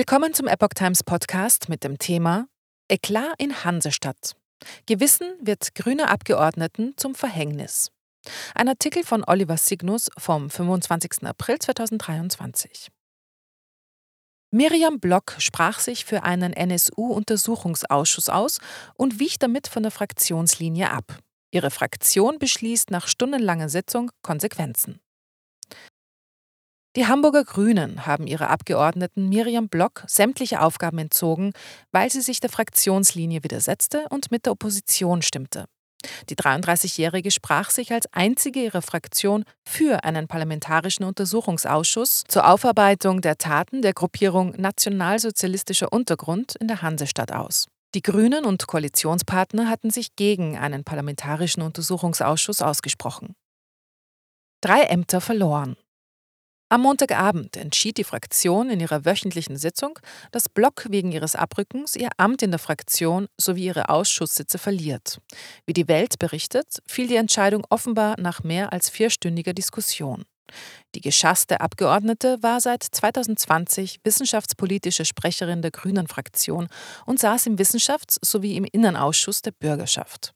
Willkommen zum Epoch Times Podcast mit dem Thema Eklat in Hansestadt. Gewissen wird grüner Abgeordneten zum Verhängnis. Ein Artikel von Oliver Signus vom 25. April 2023. Miriam Block sprach sich für einen NSU-Untersuchungsausschuss aus und wich damit von der Fraktionslinie ab. Ihre Fraktion beschließt nach stundenlanger Sitzung Konsequenzen. Die Hamburger Grünen haben ihrer Abgeordneten Miriam Block sämtliche Aufgaben entzogen, weil sie sich der Fraktionslinie widersetzte und mit der Opposition stimmte. Die 33-Jährige sprach sich als einzige ihrer Fraktion für einen parlamentarischen Untersuchungsausschuss zur Aufarbeitung der Taten der Gruppierung Nationalsozialistischer Untergrund in der Hansestadt aus. Die Grünen und Koalitionspartner hatten sich gegen einen parlamentarischen Untersuchungsausschuss ausgesprochen. Drei Ämter verloren. Am Montagabend entschied die Fraktion in ihrer wöchentlichen Sitzung, dass Block wegen ihres Abrückens ihr Amt in der Fraktion sowie ihre Ausschusssitze verliert. Wie die Welt berichtet, fiel die Entscheidung offenbar nach mehr als vierstündiger Diskussion. Die geschasste Abgeordnete war seit 2020 wissenschaftspolitische Sprecherin der Grünen Fraktion und saß im Wissenschafts- sowie im Innenausschuss der Bürgerschaft.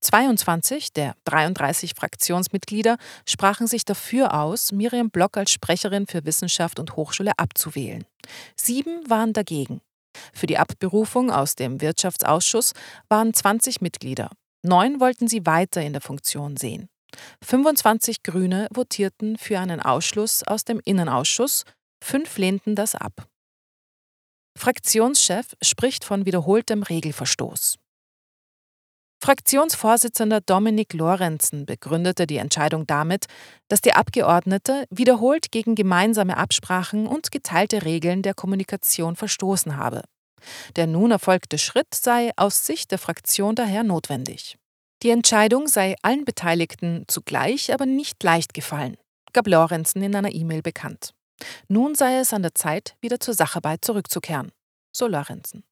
22 der 33 Fraktionsmitglieder sprachen sich dafür aus, Miriam Block als Sprecherin für Wissenschaft und Hochschule abzuwählen. Sieben waren dagegen. Für die Abberufung aus dem Wirtschaftsausschuss waren 20 Mitglieder. Neun wollten sie weiter in der Funktion sehen. 25 Grüne votierten für einen Ausschluss aus dem Innenausschuss, fünf lehnten das ab. Fraktionschef spricht von wiederholtem Regelverstoß. Fraktionsvorsitzender Dominik Lorenzen begründete die Entscheidung damit, dass die Abgeordnete wiederholt gegen gemeinsame Absprachen und geteilte Regeln der Kommunikation verstoßen habe. Der nun erfolgte Schritt sei aus Sicht der Fraktion daher notwendig. Die Entscheidung sei allen Beteiligten zugleich aber nicht leicht gefallen, gab Lorenzen in einer E-Mail bekannt. Nun sei es an der Zeit, wieder zur Sacharbeit zurückzukehren, so Lorenzen.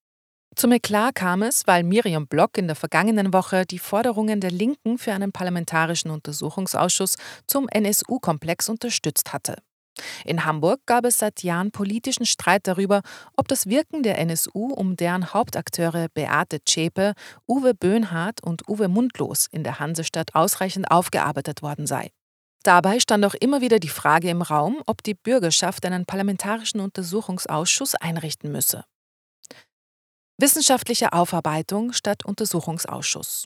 Zum Eklat kam es, weil Miriam Block in der vergangenen Woche die Forderungen der Linken für einen parlamentarischen Untersuchungsausschuss zum NSU-Komplex unterstützt hatte. In Hamburg gab es seit Jahren politischen Streit darüber, ob das Wirken der NSU um deren Hauptakteure Beate Zschäpe, Uwe Böhnhardt und Uwe Mundlos in der Hansestadt ausreichend aufgearbeitet worden sei. Dabei stand auch immer wieder die Frage im Raum, ob die Bürgerschaft einen parlamentarischen Untersuchungsausschuss einrichten müsse. Wissenschaftliche Aufarbeitung statt Untersuchungsausschuss.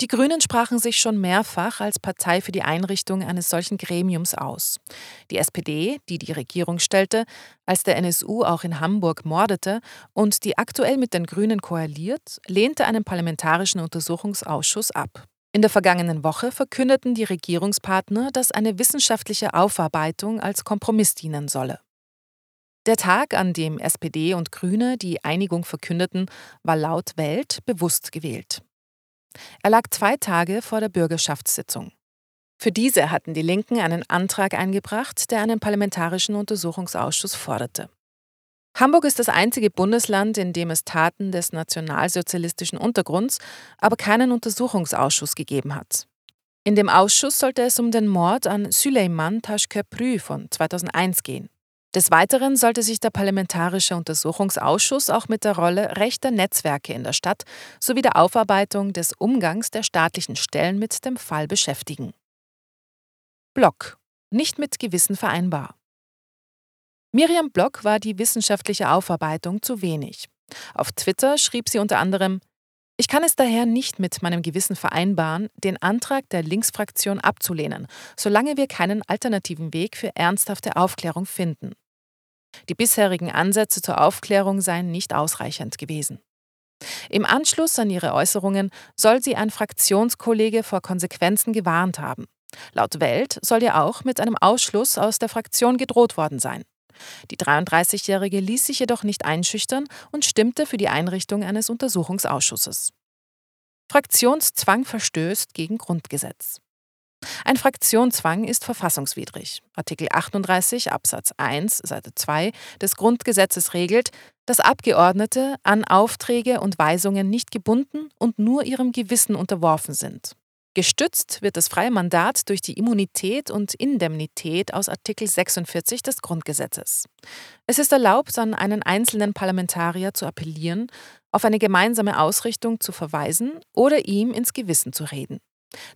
Die Grünen sprachen sich schon mehrfach als Partei für die Einrichtung eines solchen Gremiums aus. Die SPD, die die Regierung stellte, als der NSU auch in Hamburg mordete und die aktuell mit den Grünen koaliert, lehnte einen parlamentarischen Untersuchungsausschuss ab. In der vergangenen Woche verkündeten die Regierungspartner, dass eine wissenschaftliche Aufarbeitung als Kompromiss dienen solle. Der Tag, an dem SPD und Grüne die Einigung verkündeten, war laut Welt bewusst gewählt. Er lag zwei Tage vor der Bürgerschaftssitzung. Für diese hatten die Linken einen Antrag eingebracht, der einen parlamentarischen Untersuchungsausschuss forderte. Hamburg ist das einzige Bundesland, in dem es Taten des nationalsozialistischen Untergrunds, aber keinen Untersuchungsausschuss gegeben hat. In dem Ausschuss sollte es um den Mord an Süleyman Taşköprü von 2001 gehen. Des Weiteren sollte sich der Parlamentarische Untersuchungsausschuss auch mit der Rolle rechter Netzwerke in der Stadt sowie der Aufarbeitung des Umgangs der staatlichen Stellen mit dem Fall beschäftigen. Block. Nicht mit Gewissen vereinbar. Miriam Block war die wissenschaftliche Aufarbeitung zu wenig. Auf Twitter schrieb sie unter anderem, ich kann es daher nicht mit meinem Gewissen vereinbaren, den Antrag der Linksfraktion abzulehnen, solange wir keinen alternativen Weg für ernsthafte Aufklärung finden. Die bisherigen Ansätze zur Aufklärung seien nicht ausreichend gewesen. Im Anschluss an ihre Äußerungen soll sie ein Fraktionskollege vor Konsequenzen gewarnt haben. Laut Welt soll ihr auch mit einem Ausschluss aus der Fraktion gedroht worden sein. Die 33-Jährige ließ sich jedoch nicht einschüchtern und stimmte für die Einrichtung eines Untersuchungsausschusses. Fraktionszwang verstößt gegen Grundgesetz. Ein Fraktionszwang ist verfassungswidrig. Artikel 38 Absatz 1 Seite 2 des Grundgesetzes regelt, dass Abgeordnete an Aufträge und Weisungen nicht gebunden und nur ihrem Gewissen unterworfen sind. Gestützt wird das freie Mandat durch die Immunität und Indemnität aus Artikel 46 des Grundgesetzes. Es ist erlaubt, an einen einzelnen Parlamentarier zu appellieren, auf eine gemeinsame Ausrichtung zu verweisen oder ihm ins Gewissen zu reden.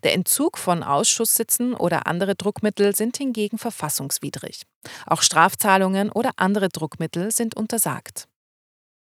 Der Entzug von Ausschusssitzen oder andere Druckmittel sind hingegen verfassungswidrig. Auch Strafzahlungen oder andere Druckmittel sind untersagt.